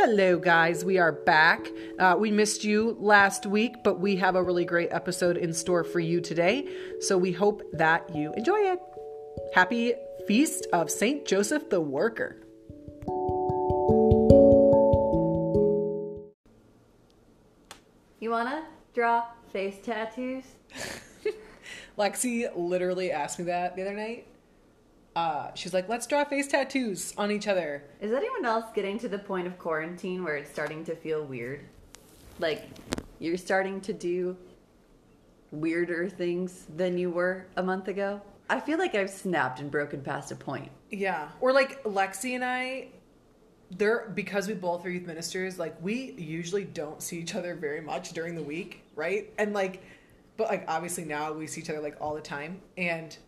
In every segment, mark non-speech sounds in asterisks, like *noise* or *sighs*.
Hello, guys. We are back. Uh, we missed you last week, but we have a really great episode in store for you today. So we hope that you enjoy it. Happy Feast of St. Joseph the Worker. You wanna draw face tattoos? *laughs* Lexi literally asked me that the other night. Uh, she's like, let's draw face tattoos on each other. Is anyone else getting to the point of quarantine where it's starting to feel weird? Like you're starting to do weirder things than you were a month ago? I feel like I've snapped and broken past a point. Yeah. Or like Lexi and I, they're because we both are youth ministers, like we usually don't see each other very much during the week, right? And like but like obviously now we see each other like all the time and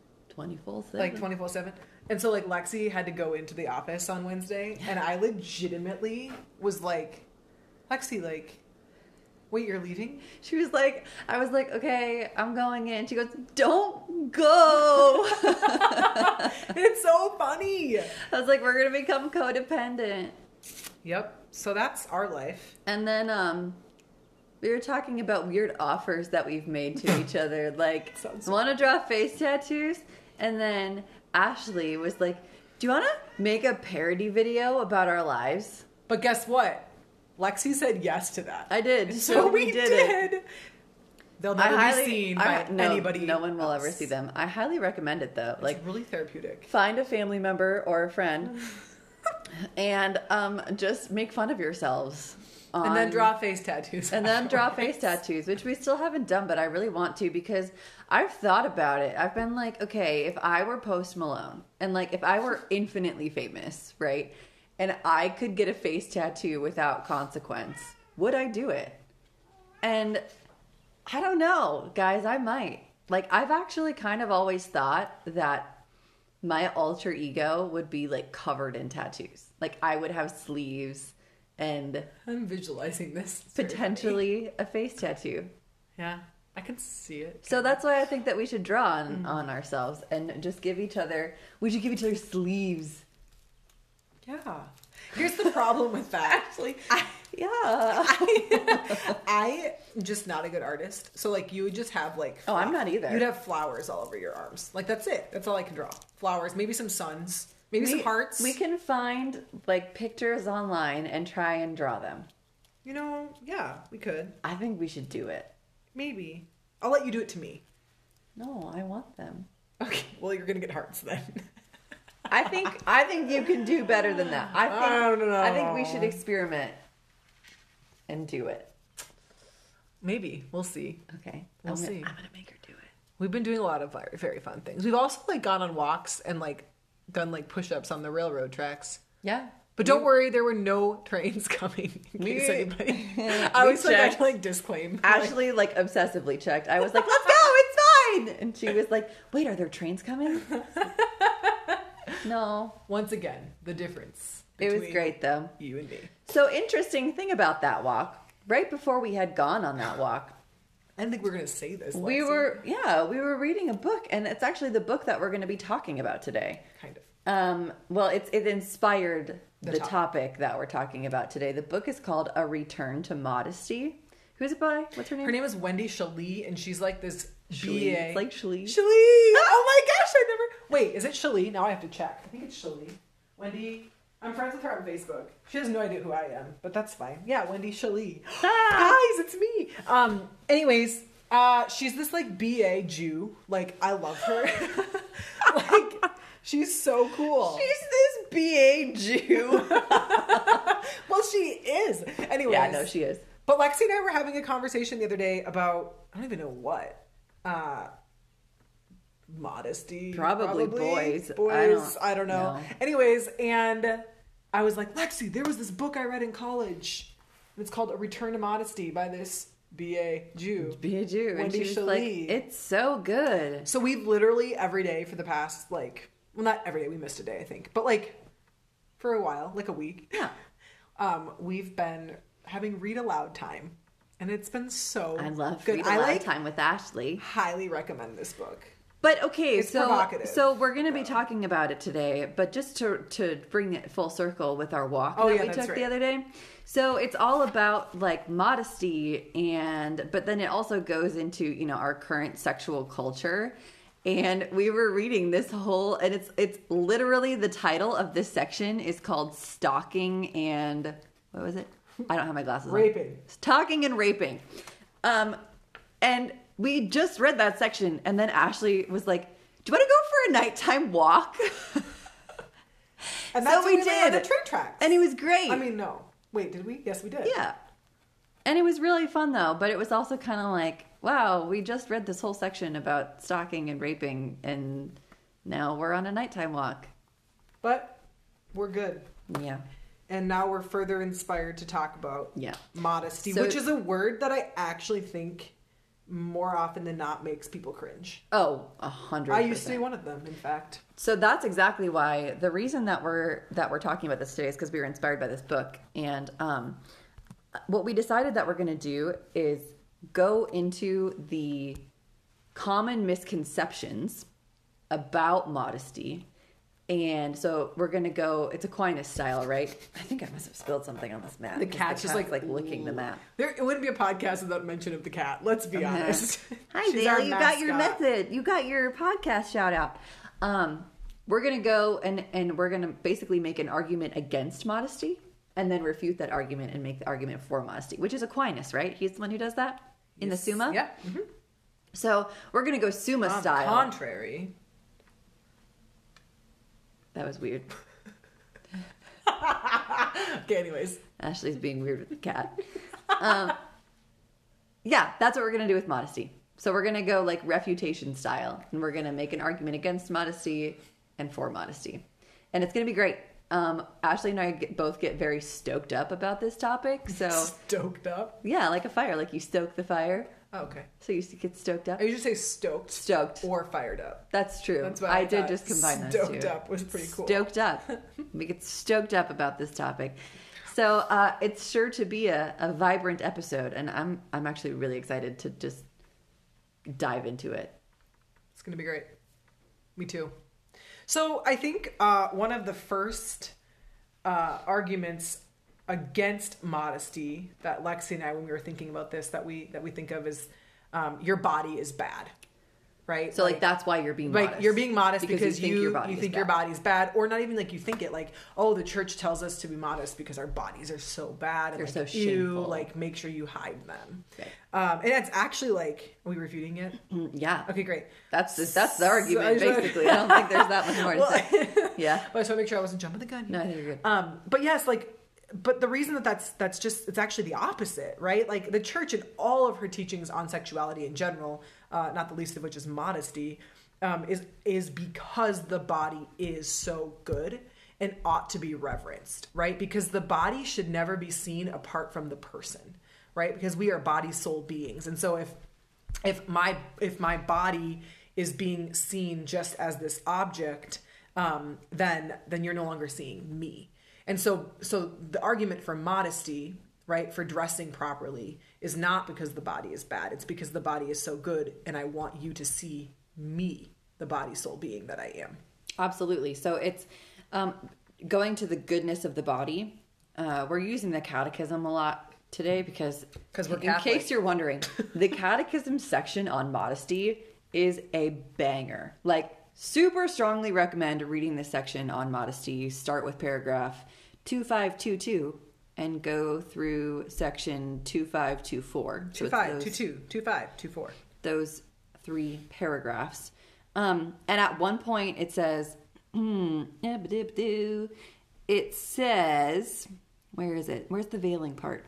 24 like 24 7 and so like lexi had to go into the office on wednesday and i legitimately was like lexi like wait you're leaving She was like, I was like, okay, I'm going in. She goes, don't go. *laughs* it's so funny I was like, we're gonna become codependent. yep so that's our life And then um we were talking about weird offers that we've made to each other. Like, *laughs* want to draw face tattoos? And then Ashley was like, do you want to make a parody video about our lives? but guess what lexi said yes to that I did. so, So *laughs* we, we did, did it they'll never be seen by I- no, anybody No one will ever see them. I highly recommend it though. like Like, really therapeutic find a family member or a friend *laughs* and um just make fun of yourselves. and then draw face tattoos and then draw face tattoos, which we still haven't done, but I really want to because I've thought about it. I've been like, okay, if I were Post Malone and like if I were *laughs* infinitely famous, right? And I could get a face tattoo without consequence, would I do it? And I don't know, guys, I might. Like I've actually kind of always thought that my alter ego would be like covered in tattoos. Like I would have sleeves and i'm visualizing this It's very funny. potentially a face tattoo. yeah i can see it So that's why I think that we should draw on, on ourselves and just give each other. We should give each other sleeves. Yeah. Here's the problem with that. *laughs* Actually, I, Yeah. *laughs* I, I am just not a good artist. So like you would just have like Oh, I'm not either. You'd have flowers all over your arms. Like that's it. That's all I can draw. Flowers, maybe some suns, maybe some hearts. We can find like pictures online and try and draw them. You know, yeah, we could. I think we should do it. Maybe. I'll let you do it to me. No, I want them. Okay. Well, you're gonna get hearts then. *laughs* I think I think you can do better than that. I think I don't know. I think we should experiment and do it. maybe. We'll see. Okay. We'll I'm gonna, see. I'm gonna make her do it. We've been doing a lot of very, very fun things. We've also like gone on walks and like done like push-ups on the railroad tracks. Yeah. But don't worry, there were no *laughs* trains coming. In case *laughs* We- anybody, *laughs* I always like I like disclaim. Ashley like obsessively checked. I was like, "Let's go, it's fine," and she was like, "Wait, are there trains coming?" no, Once again, the difference. it was great though. You and me. So interesting thing about that walk. Right before we had gone on that walk, I didn't think we were gonna say this. we were yeah, we were reading a book, and it's actually the book that we're going to be talking about today. kind of. Um, well, it's it inspired The the, topic. topic that we're talking about today. The book is called A Return to Modesty. Who's it by? What's her name? Her name is Wendy Shalee, and she's like this Shalee. BA. It's like Shalee. Shalee. *laughs* oh my gosh, I never. Wait, is it Shalee? Now I have to check. I think it's Shalee. Wendy. I'm friends with her on Facebook. She has no idea who I am, but that's fine. Yeah, Wendy Shalee. *laughs* Guys, it's me. Um. Anyways, uh, she's this like BA Jew. Like I love her. *laughs* like she's so cool. She's this BA Jew. *laughs* well, she is. Anyway. yeah, no, she is. But Lexi and I were having a conversation the other day about I don't even know what. Uh modesty. Probably boys. I Boys. I don't don't, know. know. Anyways, and I was like, Lexi, there was this book I read in college. And it's called A Return to Modesty by this BA Jew. BA Jew. and Wendy she was like, it's so good. So we've literally every day for the past like well not every day, we missed a day, I think. But like for a while, like a week. Yeah. *laughs* Um, we've been having read aloud time. And it's been so I love good. read I aloud like time with Ashley. highly recommend this book. But okay, It's so so we're going to be talking about it today, but just to to bring it full circle with our walk Oh, that yeah, we took the other day. So it's all about like modesty and but then it also goes into, you know, our current sexual culture. And we were reading this whole and it's it's literally the title of this section is called stalking and what was it? I don't have my glasses on. Raping. Talking and raping. Um, and we just read that section, and then Ashley was like, "Do you want to go for a nighttime walk?" *laughs* And So that's we what went on did. the train tracks. and it was great. I mean, no. Wait, did we? Yes, we did. yeah. And it was really fun though, but it was also kind of like, wow, we just read this whole section about stalking and raping, and now we're on a nighttime walk. But we're good. Yeah. And now we're further inspired to talk about Yeah. modesty, So- which is a word that I actually think more often than not makes people cringe. Oh, a hundred. I used to be one of them, in fact. So that's exactly why the reason that we're that we're talking about this today is because we were inspired by this book, and um, what we decided that we're going to do is go into the common misconceptions about modesty. And so we're gonna go. It's Aquinas style, right? I think I must have spilled something on this mat. The cat's just like like licking the mat. There, it wouldn't be a podcast without mention of the cat. Let's be honest. *laughs* *laughs* Hi, Dale. You got your method. You got your podcast shout out. Um, we're gonna go and and we're gonna basically make an argument against modesty, and then refute that argument and make the argument for modesty, which is Aquinas, right? He's the one who does that in the Summa. Yeah. mhm. So we're gonna go Summa On style. contrary, that was weird. *laughs* okay. Anyways, Ashley's being weird with the cat. Um, yeah, that's what we're gonna do with modesty. So we're gonna go like refutation style, and we're gonna make an argument against modesty and for modesty, and it's gonna be great. Um, Ashley and I get, both get very stoked up about this topic. So *laughs* stoked up. yeah, like a fire, like you stoke the fire, Oh, okay. so you get stoked up. I usually say stoked, Stoked. or fired up. That's true. That's what I, I did just combine those Stoked up was pretty cool. Stoked up. *laughs* we get stoked up about this topic. So uh, it's sure to be a, a vibrant episode, and I'm I'm actually really excited to just dive into it. It's gonna be great. Me too. So I think uh, one of the first uh, arguments against modesty that Lexi and I, when we were thinking about this, that we that we think of is um, your body is bad, right? So like, that's why you're being like modest. you're being modest because, think you your body you think your body's bad, or not even like you think it. Like oh, the church tells us to be modest because our bodies are so bad. And They're like, so ew, shameful. like make sure you hide them. Right. Um, and it's actually like are we refuting it? Mm, Yeah, Okay, great. that's the, that's the argument just- basically. I don't think there's that much *laughs* more to Well, say. *laughs* Yeah, But I just want to make sure I wasn't jumping the gun. Here. no, I think you're good. Um, but yes, like, but the reason that that's that's just it's actually the opposite, right? Like the church and all of her teachings on sexuality in general, uh, not the least of which is modesty, um, is is because the body is so good and ought to be reverenced, right? Because the body should never be seen apart from the person, right? Because we are body soul beings, and so if if my if my body is being seen just as this object um, then then you're no longer seeing me and so so the argument for modesty right for dressing properly is not because the body is bad it's because the body is so good and i want you to see me the body soul being that i am Absolutely. So it's um, going to the goodness of the body. Uh, we're using the catechism a lot today because because we're in Catholic. case you're wondering, the *laughs* catechism section on modesty is a banger. Like super strongly recommend reading this section on modesty. Start with paragraph 2522 and go through section 2524. So it's 25 those- 22 25 24 those three paragraphs. Um, and at one point it says, hmm, eh-ba-dib-doo. it says, where is it? Where's the veiling part?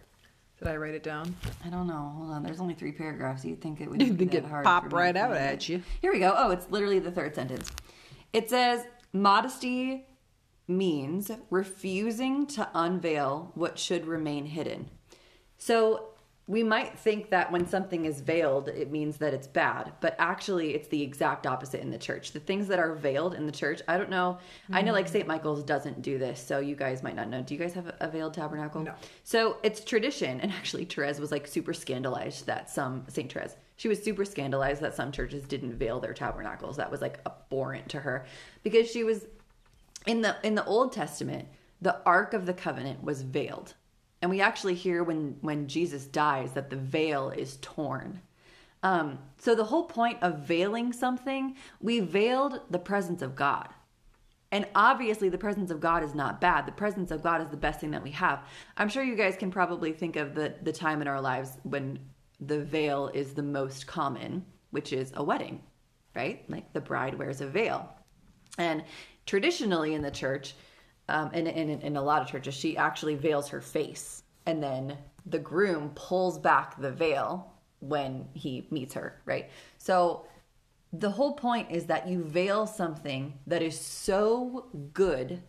did i write it down I don't know. Hold on. There's only three paragraphs. You'd think it would You'd be think hard pop for me to right out at you. Here we go. Oh, it's literally the third sentence. It says, modesty means refusing to unveil what should remain hidden. So we might think that when something is veiled, it means that it's bad, but actually, it's the exact opposite in the church. The things that are veiled in the church, I don't know. I know like mm. St. Michael's doesn't do this, so you guys might not know. Do you guys have a- a veiled tabernacle? No. So it's tradition, and actually, Therese was like super scandalized that some St. Therese, She was super scandalized that some churches didn't veil their tabernacles. That was like abhorrent to her because she was in the in the Old Testament, the Ark of the Covenant was veiled. And we actually hear when when Jesus dies that the veil is torn. Um, so the whole point of veiling something, we veiled the presence of God. And obviously, the presence of God is not bad. The presence of God is the best thing that we have. I'm sure you guys can probably think of the, the time in our lives when the veil is the most common, which is a wedding, right? Like the bride wears a veil. And traditionally in the church, um, and, in a lot of churches, she actually veils her face. And then the groom pulls back the veil when he meets her, right? So the whole point is that you veil something that is so good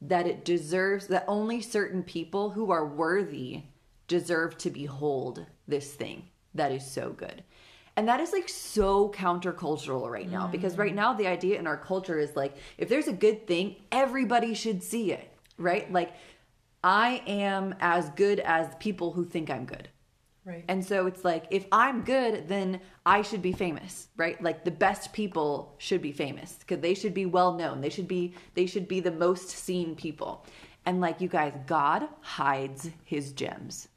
that it deserves that only certain people who are worthy deserve to behold this thing that is so good. And that is like so countercultural right now because right mm. now the idea in our culture is like if there's a good thing, everybody should see it, right? Like I am as good as people who think I'm good. Right. And so it's like if I'm good, then I should be famous, right? Like the best people should be famous because they should be well known. They should be they should be the most seen people. And like you guys, God hides his gems.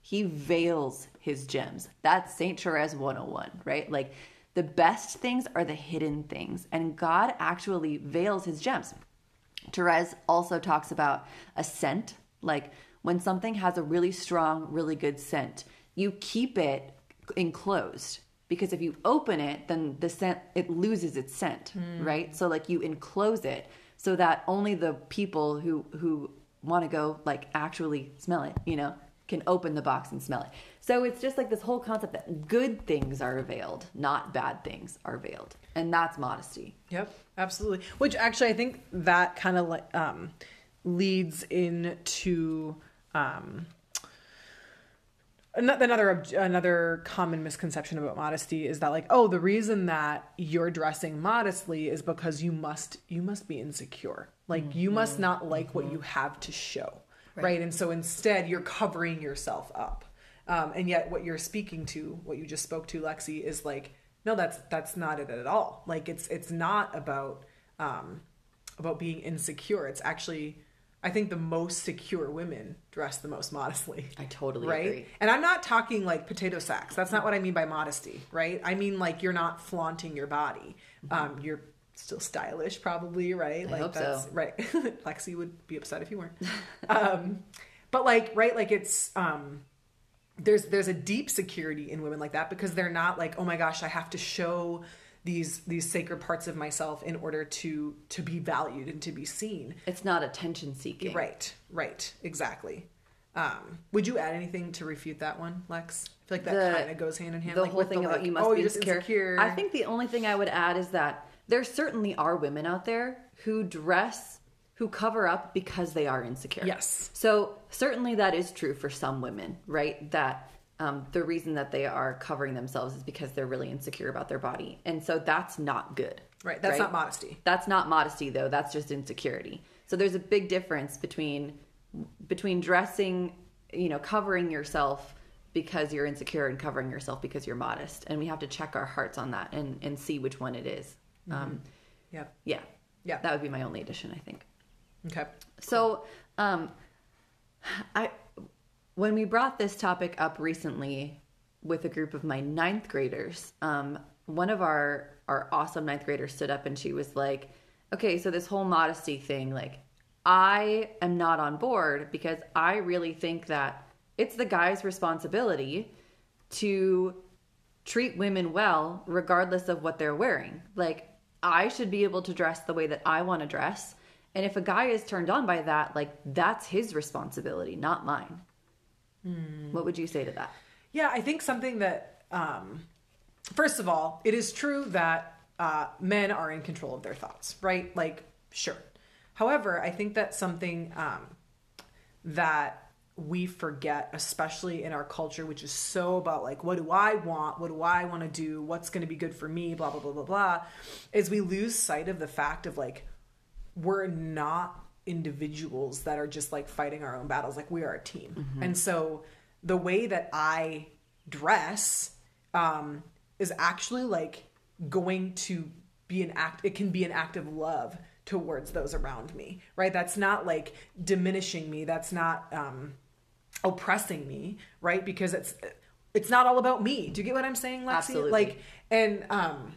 He veils his gems. That's Saint Therese 101, right? Like the best things are the hidden things, and God actually veils his gems. Therese also talks about a scent, like when something has a really strong, really good scent, you keep it enclosed because if you open it, then the scent it loses its scent, hmm. right? So like you enclose it so that only the people who who want to go like actually smell it, you know, can open the box and smell it. So it's just like this whole concept that good things are veiled, not bad things are veiled, and that's modesty. Yep, absolutely. Which actually, I think that kind of like um, leads into um, another another common misconception about modesty is that like, oh, the reason that you're dressing modestly is because you must you must be insecure. Like you must not like what you have to show, right? And so instead, you're covering yourself up. Um, and yet, what you're speaking to, what you just spoke to, Lexi, is like, no, that's that's not it at all. Like it's it's not about um, about being insecure. It's actually, I think the most secure women dress the most modestly. I totally right? agree. And I'm not talking like potato sacks. That's not what I mean by modesty, right? I mean like you're not flaunting your body. Um, you're still stylish, probably, right? like hope so. that's right. *laughs* Lexi would be upset if you weren't. *laughs* um, but like, right? Like it's um, there's there's a deep security in women like that because they're not like, oh my gosh, I have to show these these sacred parts of myself in order to to be valued and to be seen. It's not attention seeking. Right, right, exactly. Um, would you add anything to refute that one, Lex? I feel like that kind of goes hand in hand. the like, whole thing the, about like, you must oh, be insecure. insecure. I think the only thing I would add is that there certainly are women out there who dress, who cover up because they are insecure. Yes. So certainly that is true for some women, right? That um, the reason that they are covering themselves is because they're really insecure about their body, and so that's not good. right. That's not modesty. That's not modesty though. That's just insecurity. So there's a big difference between between dressing, you know, covering yourself because you're insecure and covering yourself because you're modest. And we have to check our hearts on that and and see which one it is. Um Yep. yeah. Yeah. That would be my only addition, I think. Okay. So, um, I when we brought this topic up recently with a group of my ninth graders, um, one of our our awesome ninth graders stood up and she was like, "Okay, so this whole modesty thing, like, I am not on board because I really think that it's the guy's responsibility to treat women well regardless of what they're wearing. Like I should be able to dress the way that I want to dress. And if a guy is turned on by that, like that's his responsibility, not mine. What would you say to that? Yeah, I think something that, um, first of all, it is true that uh, men are in control of their thoughts, right? Like, sure. However, I think that something um, that we forget, especially in our culture, which is so about like, what do I want? What do I want to do? What's going to be good for me? Blah, blah, blah, blah, blah, is we lose sight of the fact of like, we're not individuals that are just like fighting our own battles. Like we are a team. And so the way that i dress um, is actually like going to be an act it can be an act of love towards those around me right? That's not like diminishing me. That's not um oppressing me right? Because it's it's not all about me. Do you get what i'm saying lexi? Absolutely. like and um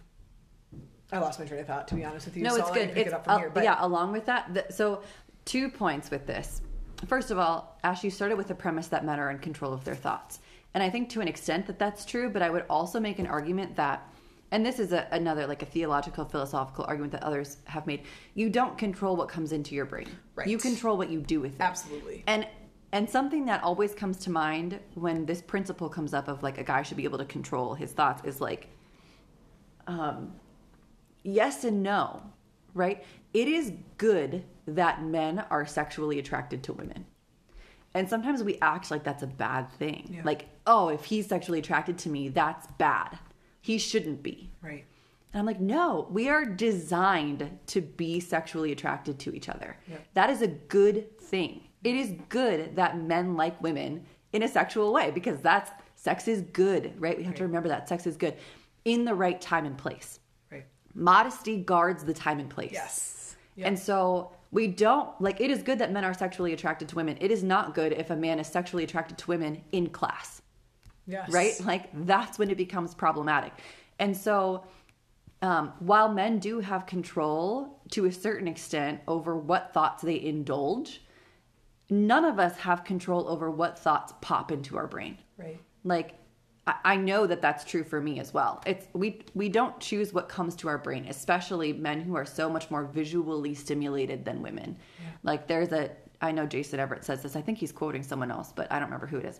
i lost my train of thought to be honest with you No, so it's good. pick It's, it up from uh, here but yeah, along with that, th- so two points with this. First of all, Ash, you started with the premise that men are in control of their thoughts. And I think to an extent that that's true, but I would also make an argument that, and this is a, another like a theological, philosophical argument that others have made, you don't control what comes into your brain. Right. You control what you do with it. Absolutely. And and something that always comes to mind when this principle comes up of like a guy should be able to control his thoughts is like um yes and no, right? It is good that men are sexually attracted to women. And sometimes we act like that's a bad thing. Yeah. Like, oh, if he's sexually attracted to me, that's bad. He shouldn't be. right And I'm like, no, we are designed to be sexually attracted to each other. That is a good thing. It is good that men like women in a sexual way because that's sex is good, right? We have to remember that sex is good in the right time and place. Modesty guards the time and place. yes And so we don't like it is good that men are sexually attracted to women. It is not good if a man is sexually attracted to women in class yes right? Like that's when it becomes problematic. And so, um, while men do have control to a certain extent over what thoughts they indulge, none of us have control over what thoughts pop into our brain. right Like, I I know that that's true for me as well. It's we we don't choose what comes to our brain, especially men who are so much more visually stimulated than women. Like there's a I know Jason Evert says this. I think he's quoting someone else, but I don't remember who it is.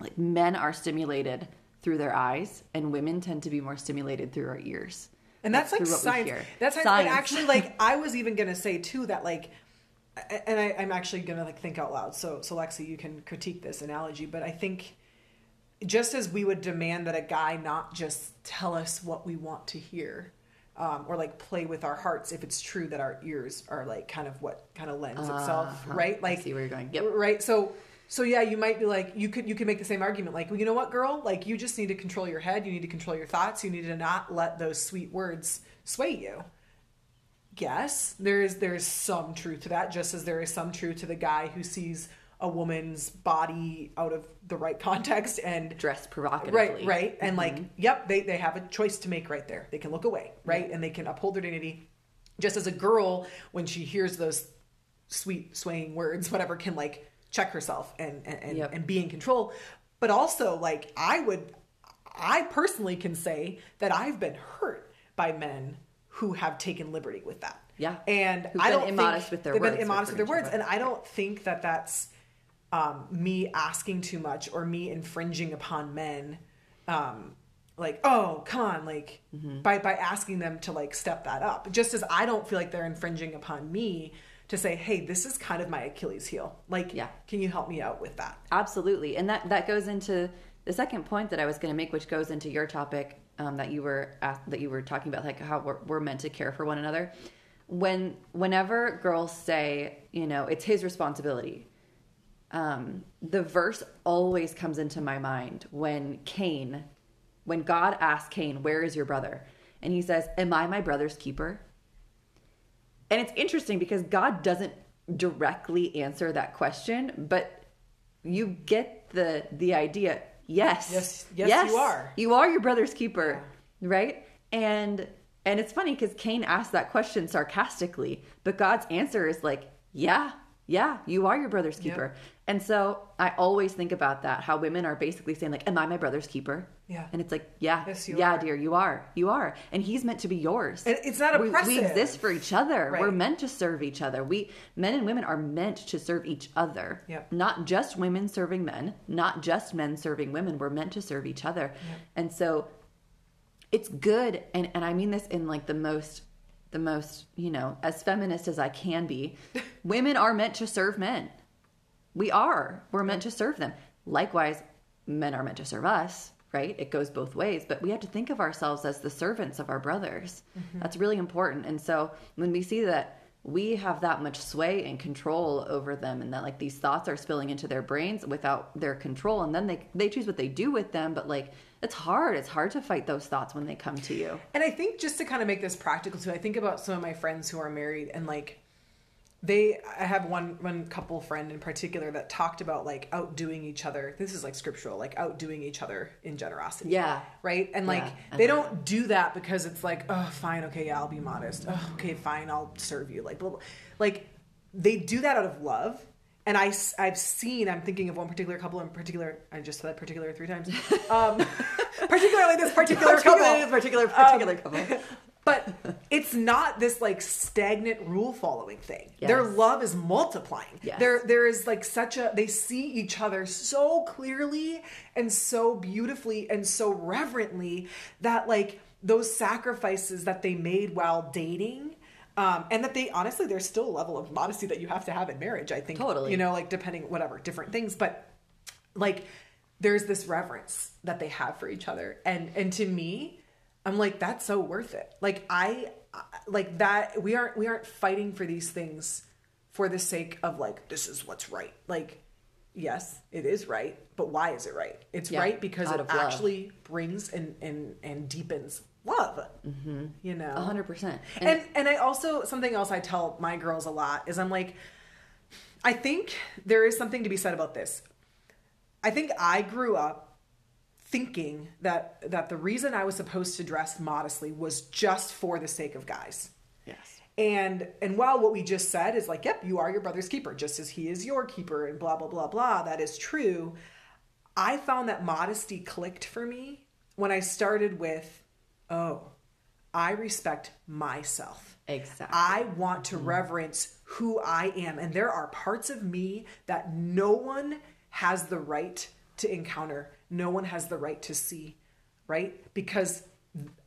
Like men are stimulated through their eyes, and women tend to be more stimulated through our ears. and that's like what we science. That's science. Science. And actually, like I was even gonna say too that like, and I, I'm actually gonna like think out loud. So, so Lexi, you can critique this analogy, but I think just as we would demand that a guy not just tell us what we want to hear. Um, or like play with our hearts if it's true that our ears are like kind of what kind of lends itself Uh-huh. right I like see where you're going. Yep. right so so yeah you might be like you could you could make the same argument like well, you know what girl like you just need to control your head you need to control your thoughts you need to not let those sweet words sway you yes there is there is some truth to that just as there is some truth to the guy who sees a woman's body out of the right context and Dressed provocatively. right right. And mm-hmm. like yep they, they have a choice to make right there. They can look away right? And they can uphold their dignity. Just as a girl when she hears those sweet swaying words whatever can like check herself and and, and, Yep. and be in control. But also like i would i personally can say that i've been hurt by men who have taken liberty with that. Yeah. and Who've I don't been immodest think with their they've words, been immodest with their words. And i don't think that that's um, me asking too much or me infringing upon men um, like oh come on like Mm-hmm. by by asking them to like step that up just as i don't feel like they're infringing upon me to say hey this is kind of my achilles heel like Yeah. can you help me out with that Absolutely, and that that goes into the second point that I was going to make, which goes into your topic um, that you were asked, that you were talking about, like how we're, we're meant to care for one another. When whenever girls say, you know, it's his responsibility, um, the verse always comes into my mind when Cain, when God asked Cain, "Where is your brother?" and he says, "Am I my brother's keeper?" And it's interesting because God doesn't directly answer that question, but you get the the idea. Yes. Yes, yes, yes you are. You are your brother's keeper, right? And and it's funny cuz Cain asked that question sarcastically, but God's answer is like, "Yeah. Yeah, you are your brother's Yep. Keeper." And so I always think about that how women are basically saying like, "Am I my brother's keeper?" Yeah. And it's like, "Yeah. Yes, you yeah, are. dear, you are. You are." And he's meant to be yours. And it's not We- oppressive. We, exist for each other. We're meant to serve each other. We men and women are meant to serve each other. Yep. Not just women serving men, not just men serving women. We're meant to serve each other. And so it's good and and I mean this in like the most the most, you know, as feminist as I can be. *laughs* women are meant to serve men. We are. We're meant to serve them. Likewise, men are meant to serve us, right? It goes both ways, but we have to think of ourselves as the servants of our brothers. Mm-hmm. That's really important. And so when we see that we have that much sway and control over them and that like these thoughts are spilling into their brains without their control and then they they choose what they do with them but like it's hard it's hard to fight those thoughts when they come to you And I think just to kind of make this practical too, I think about some of my friends who are married and like they I have one one couple friend in particular that talked about like outdoing each other. This is like scriptural, like outdoing each other in generosity. Yeah. Right? And like Yeah, they don't do that because it's like, oh fine, okay, yeah, I'll be modest. Oh, okay, fine, I'll serve you. Like blah, blah. like they do that out of love. And I, I've seen, I'm thinking of one particular couple in particular. I just said that particular three times. Um, *laughs* particularly this *laughs* particular couple. particular particular particular couple But *laughs* it's not this like stagnant rule following thing. Their love is multiplying. Yes. There there is like such a they see each other so clearly and so beautifully and so reverently that like those sacrifices that they made while dating um, and that they honestly there's still a level of modesty that you have to have in marriage, I think. Totally. You know, like depending whatever, different things. But like there's this reverence that they have for each other and and to me i'm like that's so worth it. Like i like that we aren't we aren't fighting for these things for the sake of like this is what's right. Like yes it is right but why is it right? It's Yeah, right because it of love. actually brings and and and deepens love mm-hmm. you know? A hundred percent. And and I also something else I tell my girls a lot is I'm like I think there is something to be said about this. I think I grew up thinking that that the reason I was supposed to dress modestly was just for the sake of guys. yes And and while what we just said is like, yep, you are your brother's keeper, just as he is your keeper, and blah blah blah blah, that is true. I found that modesty clicked for me when I started with, oh, I respect myself. exactly I want to mm-hmm. reverence who I am. And there are parts of me that no one has the right to encounter. No one has the right to see, right? Because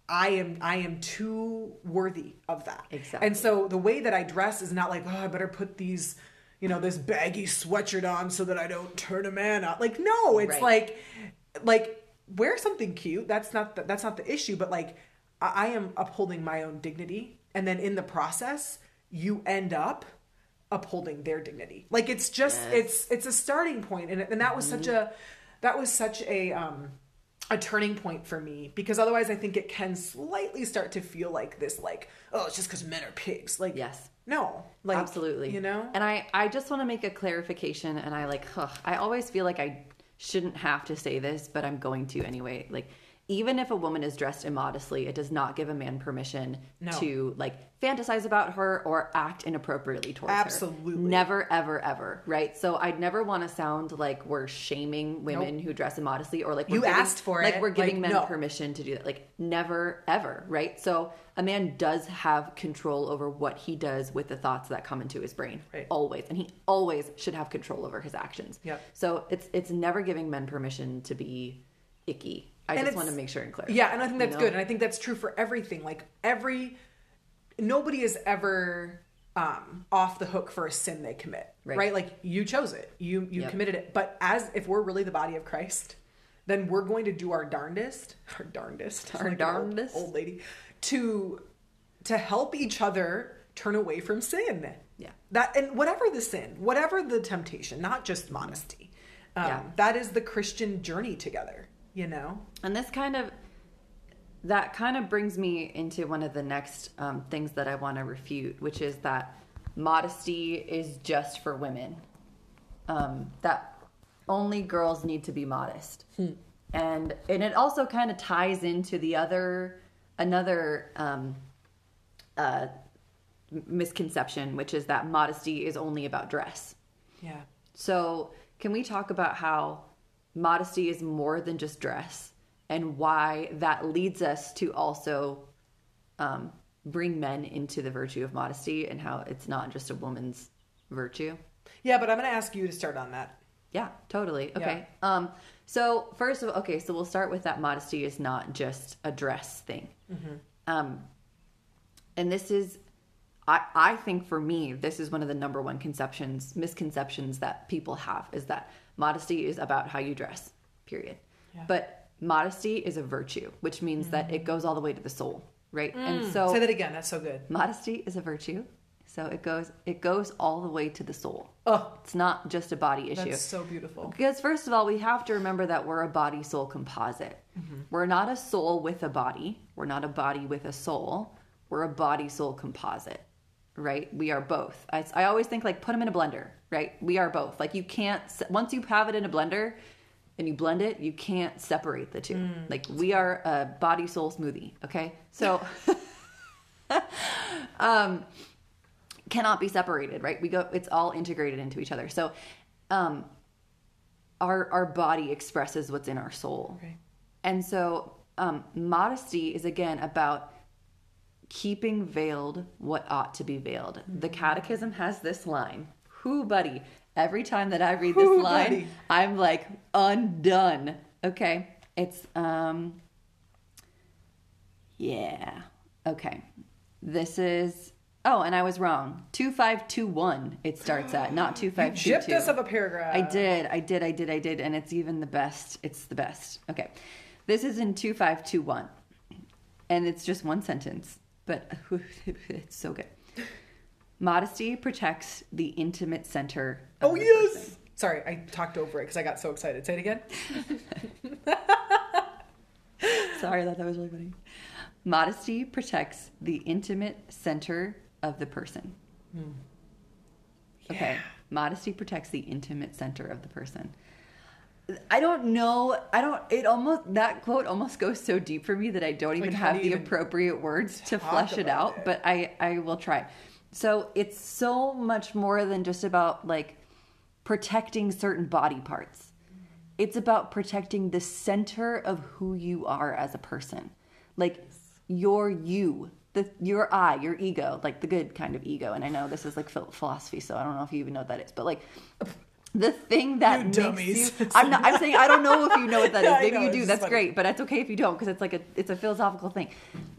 I am I am too worthy of that. Exactly. And so the way that I dress is not like, oh, I better put these, you know, this baggy sweatshirt on so that I don't turn a man out. Like, no, it's Right. like like wear something cute. That's not the, that's not the issue, but like I I am upholding my own dignity and then in the process you end up upholding their dignity. Like it's just Yes. it's it's a starting point and and that was such a mm-hmm. That was such a um a turning point for me because otherwise I think it can slightly start to feel like this like oh it's just cuz men are pigs. Like Yes. no. Like absolutely you know? and i i just want to make a clarification and i like ugh, i always feel like i shouldn't have to say this but i'm going to anyway like even if a woman is dressed immodestly it does not give a man permission No. to like fantasize about her or act inappropriately towards her Absolutely. never ever ever right so i'd never want to sound like we're shaming women who dress immodestly or like we're You giving- asked for like it. we're giving Like, men no. permission to do that like never ever right so a man does have control over what he does with the thoughts that come into his brain Right. always and he always should have control over his actions Yep. so it's it's never giving men permission to be icky i And just want to make sure and clear Yeah, and I think You that's know? good, and I think that's true for everything. Like every, nobody is ever um, off the hook for a sin they commit, right? Right. Like you chose it, you you Yep. committed it. But as if we're really the body of Christ, then we're going to do our darndest, *laughs* our darndest, Our like an old- darndest. old lady, to to help each other turn away from sin. Yeah. That and whatever the sin, whatever the temptation, not just modesty. Um, Yeah. That is the Christian journey together. You know. And this kind of that kind of brings me into one of the next um, things that I want to refute, which is that modesty is just for women. Um, that only girls need to be modest, and and it also kind of ties into the other another um, uh, misconception, which is that modesty is only about dress. Yeah. So, can we talk about how modesty is more than just dress and why that leads us to also um, bring men into the virtue of modesty and how it's not just a woman's virtue? Yeah, but I'm going to ask you to start on that. Yeah, totally. Okay. Um, so first of okay, so we'll start with that modesty is not just a dress thing. Um, and this is, I, I think for me, this is one of the number one conceptions, misconceptions that people have is that modesty is about how you dress, period. But modesty is a virtue, which means that it goes all the way to the soul, right? And mm. so Say that again. That's so good. modesty is a virtue So it goes it goes all the way to the soul. Oh, It's not just a body issue. that's so beautiful. Because first of all, we have to remember that we're a body soul composite. Mm-hmm. We're not a soul with a body. We're not a body with a soul. We're a body soul composite, right? We are both. I, I always think like put them in a blender, right? We are both. Like you can't once you have it in a blender and you blend it, you can't separate the two. like we are a body soul smoothie, okay? So *laughs* um cannot be separated, right? We go it's all integrated into each other. So um our our body expresses what's in our soul. Right. And so um modesty is again about keeping veiled what ought to be veiled. The catechism has this line. Who buddy, every time that I read this Whew, line, buddy. I'm like undone. Okay? It's um yeah. Okay. This is Oh, and I was wrong. 2521 it starts at, not *gasps* You 2522. gypped us of a paragraph. I did, I did, I did, I did, and it's even the best. It's the best. Okay. This is in 2521. And it's just one sentence, but *laughs* it's so good. Modesty protects the intimate center. Of Oh yes. person. Sorry, I talked over it because I got so excited. Say it again. *laughs* Sorry, I thought that was really funny. Modesty protects the intimate center of the person. Hmm. Yeah. Okay. Modesty protects the intimate center of the person. I don't know. I don't. It almost that quote almost goes so deep for me that I don't even Like, have the appropriate words to flesh it out. it? But I I will try. So it's so much more than just about like protecting certain body parts. It's about protecting the center of who you are as a person. Like your you, the your I, your ego, like the good kind of ego. And I know this is like philosophy, so I don't know if you even know what that is, but like the thing that You makes dummies. you I'm not I'm saying I don't know if you know what that *laughs* is. Maybe know, you do. That's funny. great, but that's okay if you don't because it's like a it's a philosophical thing.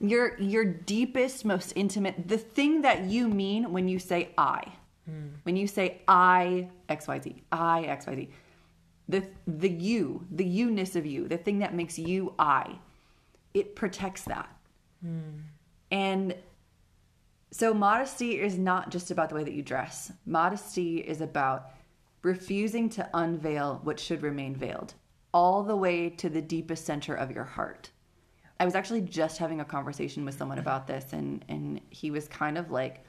Your your deepest, most intimate, the thing that you mean when you say I. Hmm. When you say I XYZ, I XYZ. The the you, the you-ness of you, the thing that makes you I. It protects that. Hmm. And so modesty is not just about the way that you dress. Modesty is about refusing to unveil what should remain veiled, all the way to the deepest center of your heart. I was actually just having a conversation with someone about this and and he was kind of like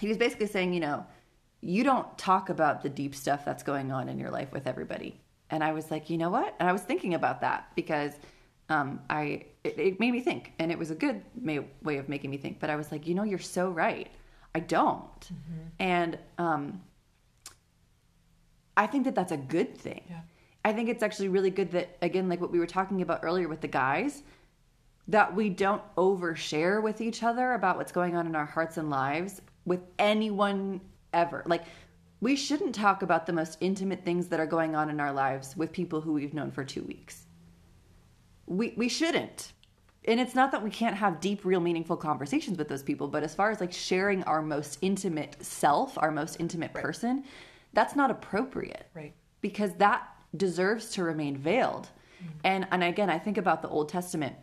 he was basically saying, you know, you don't talk about the deep stuff that's going on in your life with everybody. And I was like, you know what? And I was thinking about that because um, I it, it made me think, and it was a good may, way of making me think. But I was like, you know, you're so right. I don't, and um, I think that that's a good thing. Yeah. I think it's actually really good that again, like what we were talking about earlier with the guys, that we don't overshare with each other about what's going on in our hearts and lives with anyone ever. Like we shouldn't talk about the most intimate things that are going on in our lives with people who we've known for 2 weeks. We we shouldn't. And it's not that we can't have deep real meaningful conversations with those people, but as far as like sharing our most intimate self, our most intimate person, that's not appropriate Right. because that deserves to remain veiled. Mm-hmm. And and again, I think about the Old Testament.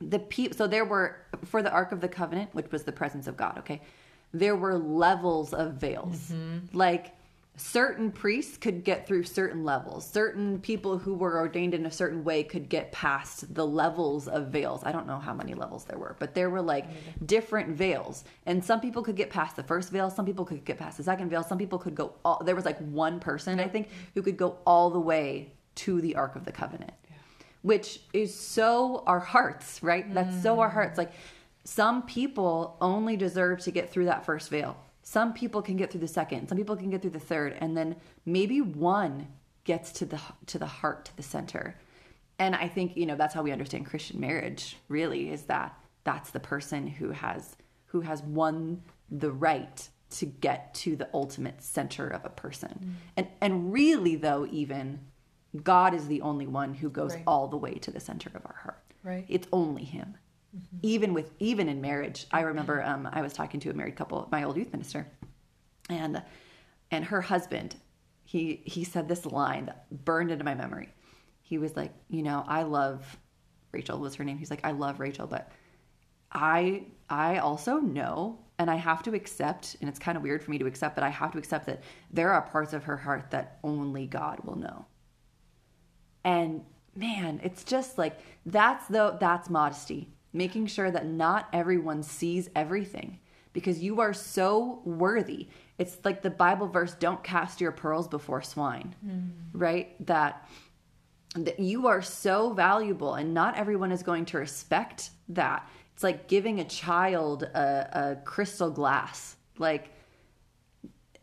The people so there were for the Ark of the Covenant, which was the presence of God, okay? There were levels of veils. Mm-hmm. Like certain priests could get through certain levels. Certain people who were ordained in a certain way could get past the levels of veils. I don't know how many levels there were, but there were like different veils. And some people could get past the first veil, some people could get past the second veil, some people could go all there was like one person, I think, who could go all the way to the Ark of the Covenant. Which is so our hearts, right? That's so our mm. hearts. Like some people only deserve to get through that first veil. Some people can get through the second. Some people can get through the third, and then maybe one gets to the to the heart, to the center. And I think you know that's how we understand Christian marriage. Really, is that that's the person who has who has won the right to get to the ultimate center of a person. Mm. And and really, though, even God is the only one who goes Right. all the way to the center of our heart. Right. It's only Him even with even in marriage i remember um, i was talking to a married couple my old youth minister and and her husband he he said this line that burned into my memory. He was like you know i love rachel was her name. He's like i love rachel but i i also know and I have to accept, and it's kind of weird for me to accept, but I have to accept that there are parts of her heart that only God will know. And man, it's just like that's the that's modesty, making sure that not everyone sees everything because you are so worthy. It's like the Bible verse, don't cast your pearls before swine, right? That that you are so valuable and not everyone is going to respect that. It's like giving a child a, a crystal glass. Like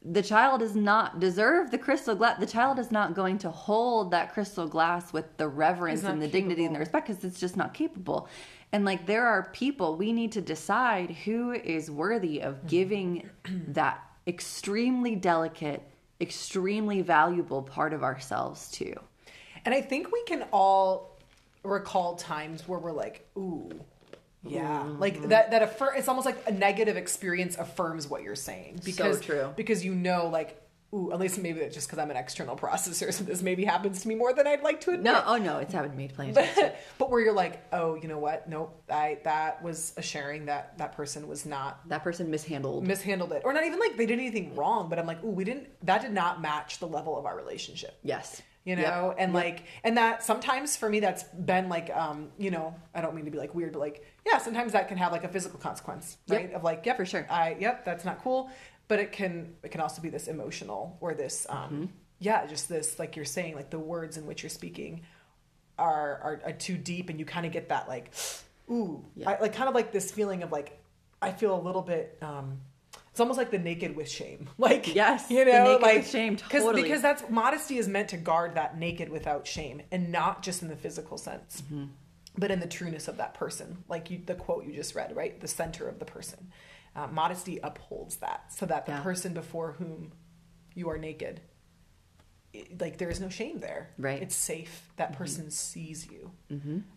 the child does not deserve the crystal glass. The child is not going to hold that crystal glass with the reverence and the dignity and the respect because it's just not capable. And like there are people we need to decide who is worthy of giving *clears throat* that extremely delicate, extremely valuable part of ourselves to. And I think we can all recall times where we're like, ooh, yeah, Mm-hmm. like that. That affir- It's almost like a negative experience affirms what you're saying because true. because you know, like, ooh, at least maybe it's just because I'm an external processor, *laughs* so this maybe happens to me more than I'd like to admit. No, oh no, it's happened to me plenty of times. too. but, *laughs* but where you're like, oh, you know what? Nope, I that was a sharing that that person was not That person mishandled. mishandled it, or not even like they did anything wrong. But I'm like, ooh, we didn't. That did not match the level of our relationship yes. you Yep. know and like and that sometimes for me that's been like um you know i don't mean to be like weird but like yeah sometimes that can have like a physical consequence Yep. right of like yep For sure. i yep that's not cool but it can it can also be this emotional or this um Mm-hmm. yeah just this like you're saying like the words in which you're speaking are are, are too deep and you kind of get that like *gasps* ooh Yeah. I, like kind of like this feeling of like i feel a little bit um it's almost like the naked with shame *laughs* like Yes, you the know naked like with shame, totally. because that's modesty is meant to guard that naked without shame and not just in the physical sense Mm-hmm. but in the trueness of that person like you the quote you just read right the center of the person uh, modesty upholds that so that the Yeah. person before whom you are naked it- like there is no shame there. Right. it's safe. That person sees you.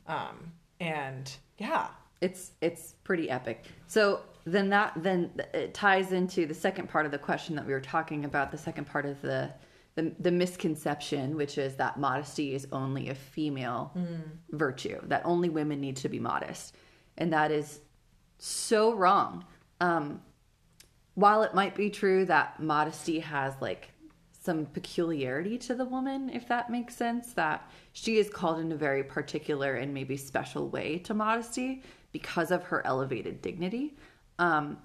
Um and yeah. It's it's pretty epic. So then that then it ties into the second part of the question that we were talking about the second part of the the, the misconception which is that modesty is only a female virtue that only women need to be modest. And that is so wrong um while it might be true that modesty has like some peculiarity to the woman, if that makes sense, that she is called in a very particular and maybe special way to modesty because of her elevated dignity. Um,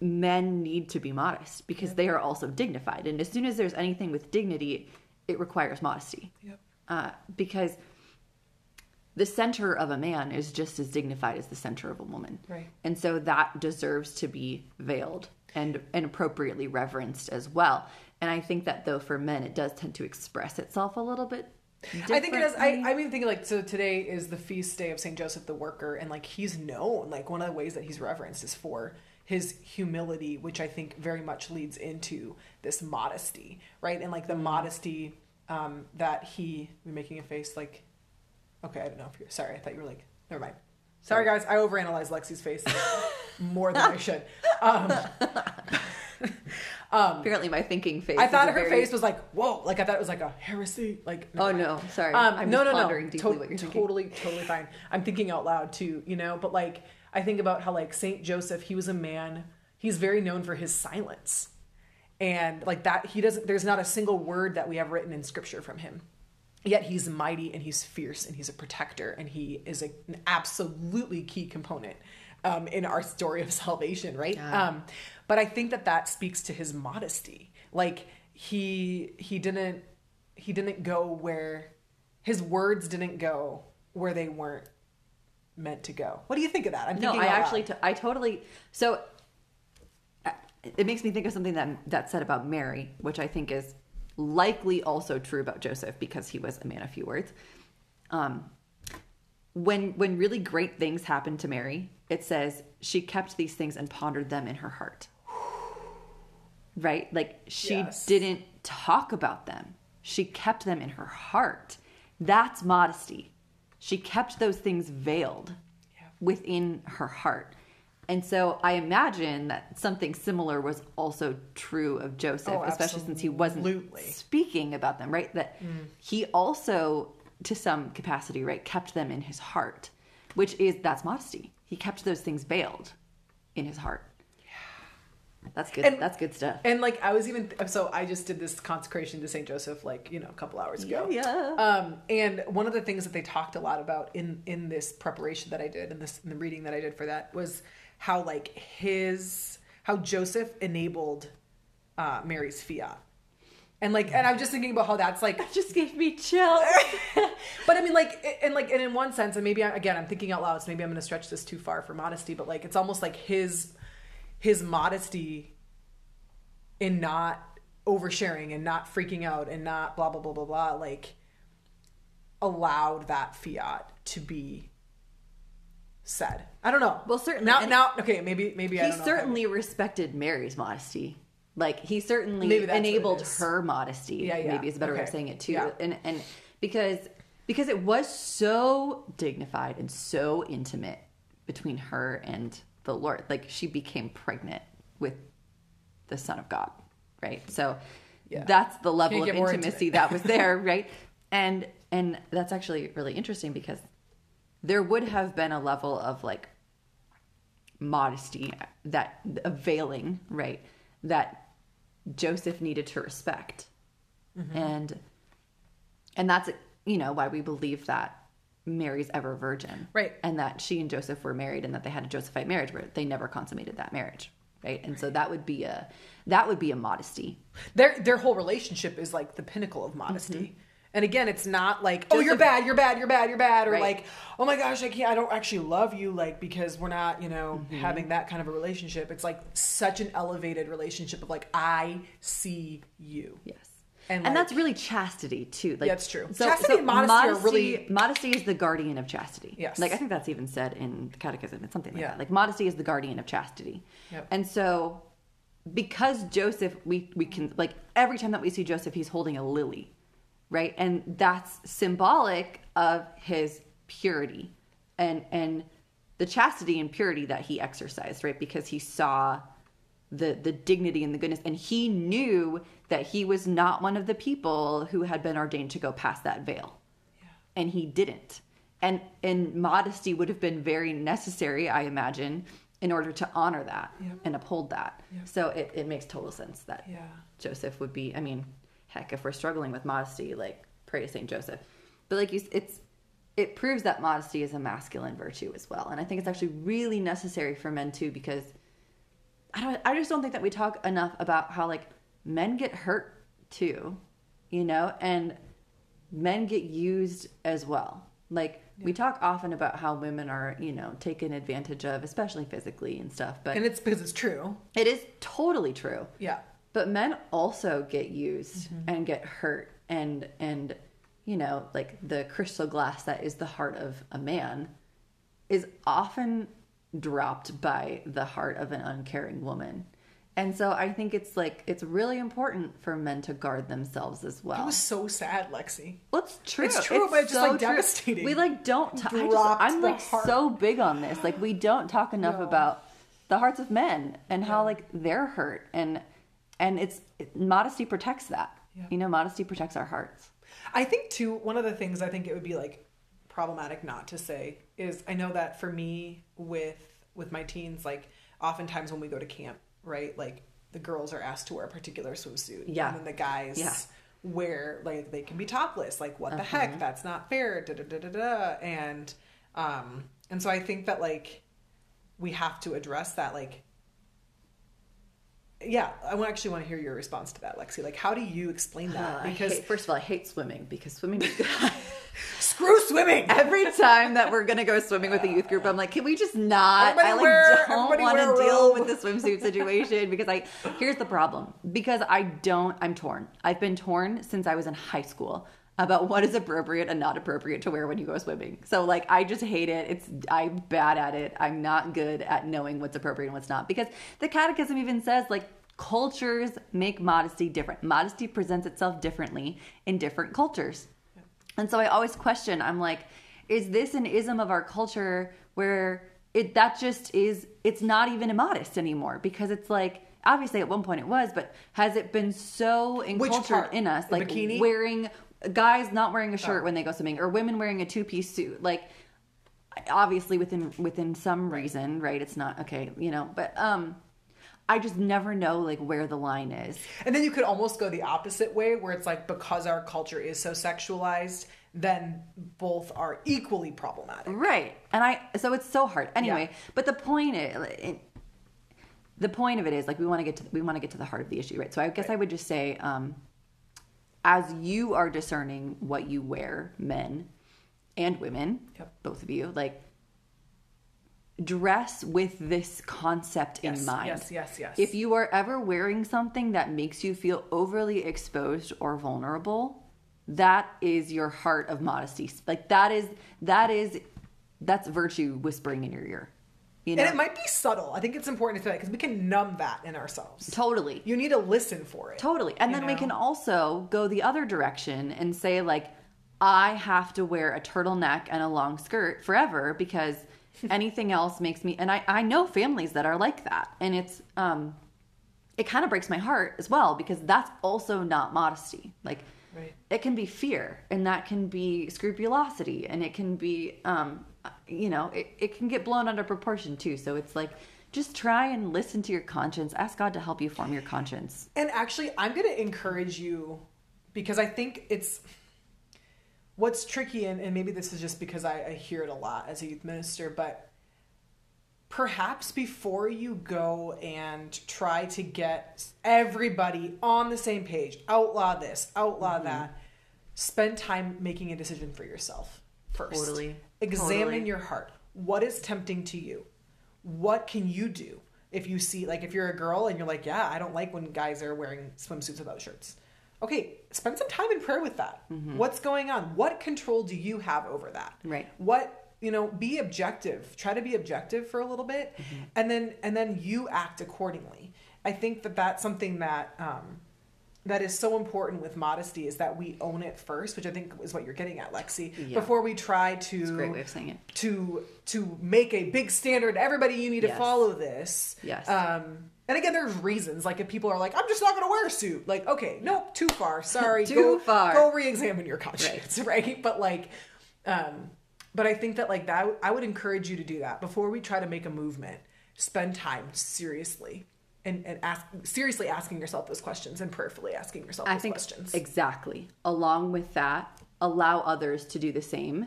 men need to be modest because they are also dignified. And as soon as there's anything with dignity, it requires modesty. Yep. Uh, because the center of a man is just as dignified as the center of a woman. Right. And so that deserves to be veiled and, and appropriately reverenced as well. And I think that though for men it does tend to express itself a little bit. I think it is. I. I mean, thinking like so. Today is the feast day of Saint Joseph the Worker, and like he's known. Like one of the ways that he's reverenced is for his humility, which I think very much leads into this modesty, right? And like the modesty um, that he. Making a face like. Okay, I don't know if you're sorry. I thought you were like. Never mind. Sorry, guys. I overanalyze Lexi's face *laughs* more than I should. Um, *laughs* apparently my thinking face. I thought her very- face was like, whoa, like I thought it was like a heresy. Like, Oh mind. no, sorry. Um, I'm no, no, no, deeply To- what you're thinking. Totally, totally fine. I'm thinking out loud too, you know. But like, I think about how like Saint Joseph, he was a man. He's very known for his silence, and like that, he doesn't. There's not a single word that we have written in Scripture from him. Yet he's mighty and he's fierce and he's a protector and he is a, an absolutely key component um, in our story of *laughs* salvation, right? Yeah. Um, but I think that that speaks to his modesty. Like he he didn't he didn't go where his words didn't go where they weren't meant to go. What do you think of that? I'm No, thinking I actually, t- I totally. So uh, it makes me think of something that that said about Mary, which I think is likely also true about Joseph because he was a man of few words. Um, when when really great things happened to Mary, it says she kept these things and pondered them in her heart. *sighs* Right? Like she Yes. didn't talk about them. She kept them in her heart. That's modesty. She kept those things veiled Yeah. within her heart. And so I imagine that something similar was also true of Joseph, Oh, especially since he wasn't absolutely. speaking about them, right? That he also, to some capacity, right, kept them in his heart, which is that's modesty. He kept those things veiled in his heart. Yeah. That's good. And- That's good stuff. And like I was even so I just did this consecration to Saint Joseph like you know a couple hours ago. Yeah. Um, and one of the things that they talked a lot about in in this preparation that I did and this in the reading that I did for that was how like his how Joseph enabled uh, Mary's fiat. And like, and I'm just thinking about how that's like *laughs* That just gave me chills. *laughs* but I mean, like, and like, and in one sense, and maybe I, again, I'm thinking out loud, so maybe I'm going to stretch this too far for modesty, but like, it's almost like his his modesty in not oversharing and not freaking out and not blah blah blah blah blah, like, allowed that fiat to be said. I don't know. Well, certainly, now. Now, okay, maybe maybe I he don't know. certainly respected Mary's modesty. Like he certainly Maybe that's what it enabled her modesty. Yeah, yeah. Maybe is a better way of saying it too. Yeah. And and because because it was so dignified and so intimate between her and the Lord. Like she became pregnant with the Son of God, right? So Yeah. that's the level of intimacy that was there, *laughs* right? And and that's actually really interesting because there would have been a level of like modesty that availing right that joseph needed to respect. Mm-hmm. And and that's you know why we believe that mary's ever virgin. Right. and that she and joseph were married and that they had a josephite marriage where they never consummated that marriage right? And so that would be a that would be a modesty. Their their whole relationship is like the pinnacle of modesty. Mm-hmm. And again, it's not like, oh, you're a- bad, you're bad, you're bad, you're bad, or Right. like, oh my gosh, I can't, I don't actually love you, like because we're not, you know, Mm-hmm. having that kind of a relationship. It's like such an elevated relationship of like, I see you. Yes. And, And, like- that's really chastity too. Like, Yeah, it's true. Chastity and modesty are really- modesty is the guardian of chastity. Yes. Like I think that's even said in the catechism. It's something like Yeah. that. Like modesty is the guardian of chastity. Yep. And so because Joseph we we can like every time that we see Joseph he's holding a lily. Right? And that's symbolic of his purity and and the chastity and purity that he exercised, right? Because he saw the the dignity and the goodness and he knew that he was not one of the people who had been ordained to go past that veil Yeah. and he didn't and and modesty would have been very necessary i imagine in order to honor that Yep. and uphold that Yep. so it, it makes total sense that Yeah. joseph would be i mean heck if we're struggling with modesty like pray to saint joseph but like you it's it proves that modesty is a masculine virtue as well and i think it's actually really necessary for men too because I don't I just don't think that we talk enough about how like men get hurt too, you know, and men get used as well. Like we talk often about how women are, you know, taken advantage of, especially physically and stuff, but And it's because it's true. it is totally true. Yeah. But men also get used mm-hmm. and get hurt and and you know, like the crystal glass that is the heart of a man is often dropped by the heart of an uncaring woman. And so I think it's like it's really important for men to guard themselves as well. That was so sad, Lexi. Well, it's true. It's true, but it's just, like, true. devastating. We like don't. T- I I'm like heart. so big on this. Like we don't talk enough No. about the hearts of men and how like they're hurt and and it's it, modesty protects that. Yeah. You know, modesty protects our hearts. I think too one of the things I think it would be like problematic not to say is I know that for me with with my teens like oftentimes when we go to camp, right? Like the girls are asked to wear a particular swimsuit Yeah. and then the guys Yeah. wear like they can be topless. Like what the Uh-huh. heck? That's not fair. Da da da da da. And um and so I think that like we have to address that like yeah, I actually want to hear your response to that, Lexi. Like, how do you explain that? Uh, Because hate, first of all, I hate swimming because swimming. *laughs* *laughs* screw swimming. Every time that we're gonna go swimming with a youth group, I'm like, can we just not? Everybody I like wear- don't want to deal with the swimsuit situation because I here's the problem because I don't. I'm torn. I've been torn since I was in high school about what is appropriate and not appropriate to wear when you go swimming. So like, I just hate it. It's I'm bad at it. I'm not good at knowing what's appropriate and what's not because the catechism even says like. Cultures make modesty different. Modesty presents itself differently in different cultures. And so I always question, I'm like, is this an ism of our culture where it that just is it's not even immodest anymore because it's like obviously at one point it was, but has it been so Which encultured in us like bikini? wearing guys not wearing a shirt Oh. when they go swimming or women wearing a two-piece suit like obviously within within some reason, right? It's not okay, you know, but um I just never know like where the line is. And then you could almost go the opposite way where it's like because our culture is so sexualized, then both are equally problematic. Right. And I so it's so hard. Anyway, Yeah. but the point is it, the point of it is like we want to get to we want to get to the heart of the issue, right? So I guess I would just say um as you are discerning what you wear, men and women, Yep. both of you, like dress with this concept Yes, in mind. yes, yes, yes. If you are ever wearing something that makes you feel overly exposed or vulnerable, that is your heart of modesty. Like that is that is that's virtue whispering in your ear. You know, And it might be subtle. I think it's important to say that because we can numb that in ourselves. totally. You need to listen for it. Totally. And then we can also go the other direction and say, like, I have to wear a turtleneck and a long skirt forever because *laughs* anything else makes me and I, I know families that are like that. And it's um it kind of breaks my heart as well because that's also not modesty. Like Right. it can be fear and that can be scrupulosity and it can be um you know it, it can get blown under proportion too. So it's like just try and listen to your conscience. Ask god to help you form your conscience. And actually, I'm going to encourage you because I think it's what's tricky, and, and maybe this is just because I, I hear it a lot as a youth minister, but perhaps before you go and try to get everybody on the same page, outlaw this, outlaw Mm-hmm. that, spend time making a decision for yourself first. Totally. Examine Totally. your heart. What is tempting to you? What can you do? If you see, like, if you're a girl and you're like, yeah, I don't like when guys are wearing swimsuits without shirts. Okay, spend some time in prayer with that. What's going on? What control do you have over that? Right. What you know, be objective. Try to be objective for a little bit, and then and then you act accordingly. I think that that's something that um, that is so important with modesty is that we own it first, which I think is what you're getting at, Lexi. Yeah. Before we try to great way of saying it to to make a big standard everybody you need to follow this Yes. um and again there's reasons like if people are like i'm just not going to wear a suit like okay nope too far sorry *laughs* Too go, far. go re-examine your conscience *laughs* right. but like um but i think that like that i would encourage you to do that before we try to make a movement spend time seriously and, and ask seriously asking yourself those questions and prayerfully asking yourself I those think questions exactly. Along with that, allow others to do the same,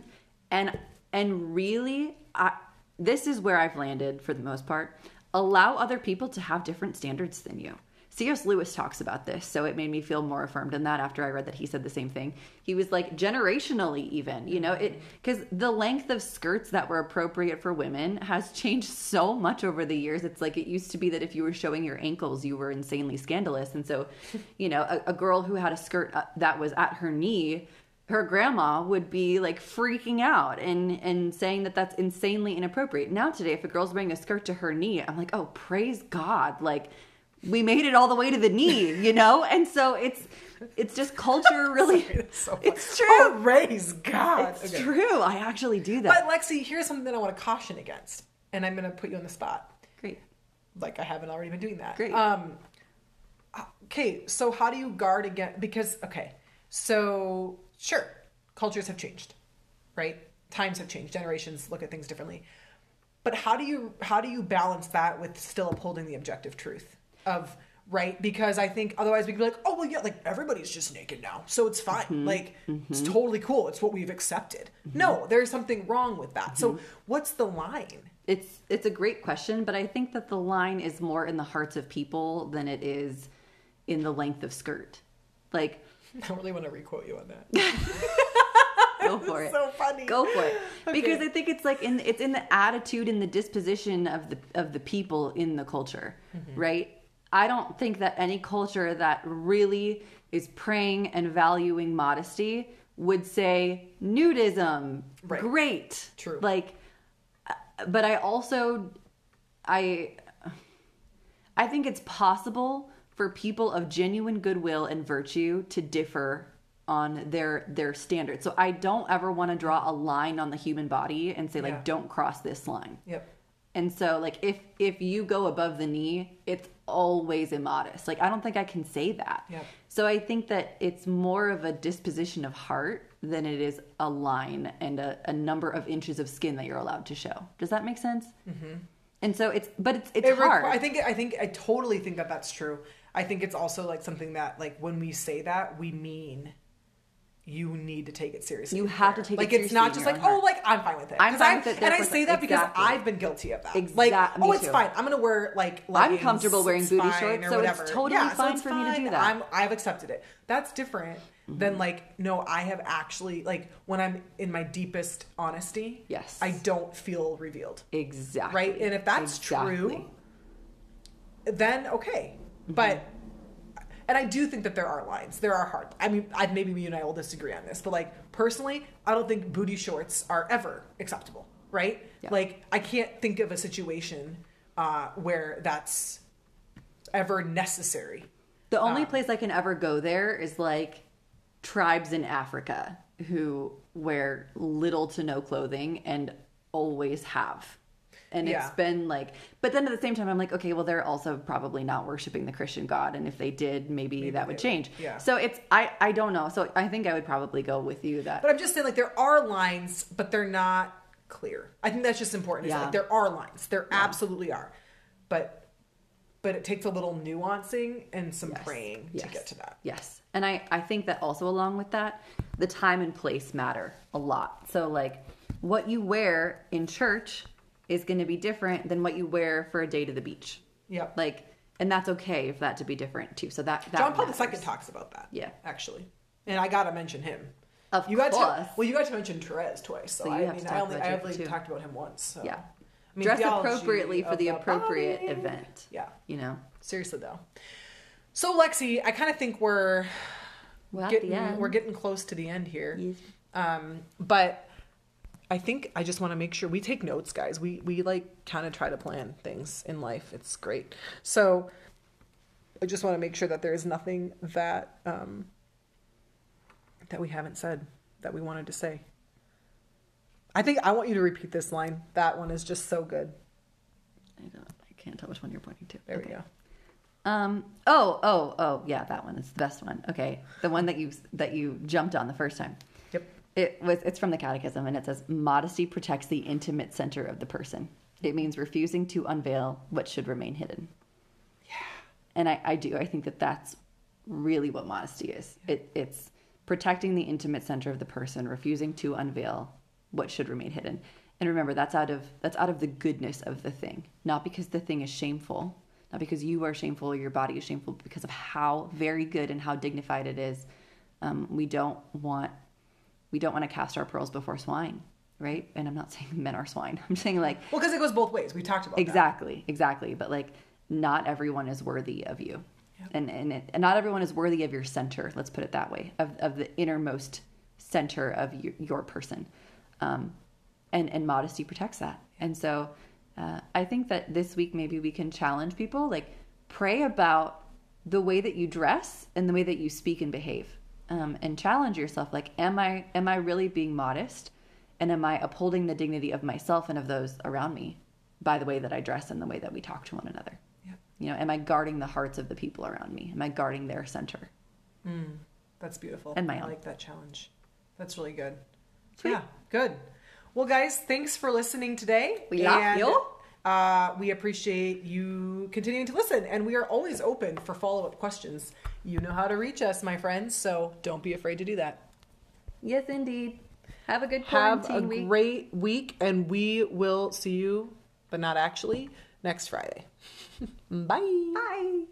and and really, I, this is where I've landed for the most part. Allow other people to have different standards than you. C.S. Lewis talks about this, so it made me feel more affirmed in that after I read that he said the same thing. He was like generationally, even you know, it because the length of skirts that were appropriate for women has changed so much over the years. It's like it used to be that if you were showing your ankles, you were insanely scandalous, and so, you know, a, a girl who had a skirt uh, that was at her knee her grandma would be like freaking out and and saying that that's insanely inappropriate. Now today if a girl's wearing a skirt to her knee, I'm like, "Oh, praise God." Like we made it all the way to the knee, you know? And so it's it's just culture *laughs* really it's, so. It's true. oh praise god It's Okay. true. I actually do that. but lexi here's something that i want to caution against and i'm going to put you on the spot Great. like I haven't already been doing that. Great. Um, okay, so how do you guard against? Because okay, so sure, cultures have changed, right? Times have changed. Generations look at things differently. But how do you how do you balance that with still upholding the objective truth of right? Because I think otherwise we'd be like, oh well, yeah, like everybody's just naked now, so it's fine. Mm-hmm. Like it's mm-hmm. totally cool. It's what we've accepted. Mm-hmm. No, there's something wrong with that. So what's the line? It's it's a great question, but I think that the line is more in the hearts of people than it is in the length of skirt. Like *laughs* I don't really want to requote you on that. *laughs* go *laughs* for it. so funny. Go for it. Because I think it's like in it's in the attitude and the disposition of the of the people in the culture, Mm-hmm. right? I don't think that any culture that really is praying and valuing modesty would say nudism Right. great. True. Like uh, but I also I I think it's possible for people of genuine goodwill and virtue to differ on their their standards. So I don't ever want to draw a line on the human body and say like Yeah. don't cross this line. Yep. And so like if if you go above the knee, it's always immodest. Like I don't think I can say that. Yep. So I think that it's more of a disposition of heart than it is a line and a, a number of inches of skin that you're allowed to show. Does that make sense? Mm-hmm. And so it's, but it's it's It requ- hard. I think I think I totally think that that's true. I think it's also like something that like when we say that we mean you need to take it seriously. You have to take it like it's not just like oh like I'm fine with it. I'm fine I- with it, and I say that because. I've been guilty of that. Exact- Like oh it's fine. I'm gonna wear like I'm comfortable wearing booty shorts, or so it's whatever. totally Yeah, so fine it's for me to do that. I'm I've accepted it. That's different Mm-hmm. than like no I have actually like when I'm in my deepest honesty. Yes. I don't feel revealed. exactly. Right? And if that's Exactly. true, then okay. Mm-hmm. But and I do think that there are lines. There are hard. I mean, I, maybe you and I will disagree on this, but like personally, I don't think booty shorts are ever acceptable. Right? Yeah. Like I can't think of a situation uh, where that's ever necessary. The only Um, place I can ever go there is like tribes in Africa who wear little to no clothing and always have. And Yeah. it's been like, but then at the same time, I'm like, okay, well, they're also probably not worshiping the Christian God. And if they did, maybe, that would change. would, yeah. So it's, I, I don't know. So I think I would probably go with you that. But I'm just saying, like, there are lines, but they're not clear. I think that's just important. Yeah. like there are lines. There absolutely are, but but it takes a little nuancing and some Yes. praying to get to that. Yes. And I, I think that also along with that, the time and place matter a lot. So like what you wear in church is going to be different than what you wear for a day to the beach. Yep. Like, and that's okay for that to be different too. So that, that John Paul II talks about that. Yeah. actually, and I gotta mention him. Of you got to well, you got to mention Therese twice, so, So I have mean, to I only I only talked about him once. So. Yeah. I mean, Dress appropriately for the appropriate body. event. Yeah, You know, seriously though. So Lexi, I kind of think we're at getting we're getting close to the end here. Yes. Um, but I think I just want to make sure we take notes, guys. We we like kind of try to plan things in life. It's great. So I just want to make sure that there is nothing that um, that we haven't said that we wanted to say. I think I want you to repeat this line. That one is just so good. I don't, I can't tell which one you're pointing to. There Okay. we go. Um. Oh. Oh. Oh. Yeah, that one is the best one. Okay, the one that you that you jumped on the first time. It was. It's from the Catechism, and it says, "Modesty protects the intimate center of the person. It means refusing to unveil what should remain hidden." Yeah. And I, I do. I think that that's really what modesty is. It, it's protecting the intimate center of the person, refusing to unveil what should remain hidden. And remember, that's out of that's out of the goodness of the thing, not because the thing is shameful, not because you are shameful or your body is shameful, because of how very good and how dignified it is. Um, we don't want we don't want to cast our pearls before swine, right? And I'm not saying *laughs* men are swine. I'm saying like Well, because it goes both ways. We talked about that. exactly, exactly. But like, not everyone is worthy of you, and and, it, and not everyone is worthy of your center. Let's put it that way, of of the innermost center of your, your person, um, and and modesty protects that. And so, uh, I think that this week maybe we can challenge people, like pray about the way that you dress and the way that you speak and behave, um, and challenge yourself. Like, am I am I really being modest? And am I upholding the dignity of myself and of those around me by the way that I dress and the way that we talk to one another? Yep. You know, am I guarding the hearts of the people around me? Am I guarding their center? That's beautiful. And my I own. like that challenge. That's really good. Sweet. Yeah, good. Well, guys, thanks for listening today. We love you. Uh, we appreciate you continuing to listen, and we are always open for follow up questions. You know how to reach us, my friends, so don't be afraid to do that. Yes, indeed. Have a good Have a week. great week, and we will see you, but not actually, next Friday. *laughs* Bye. Bye.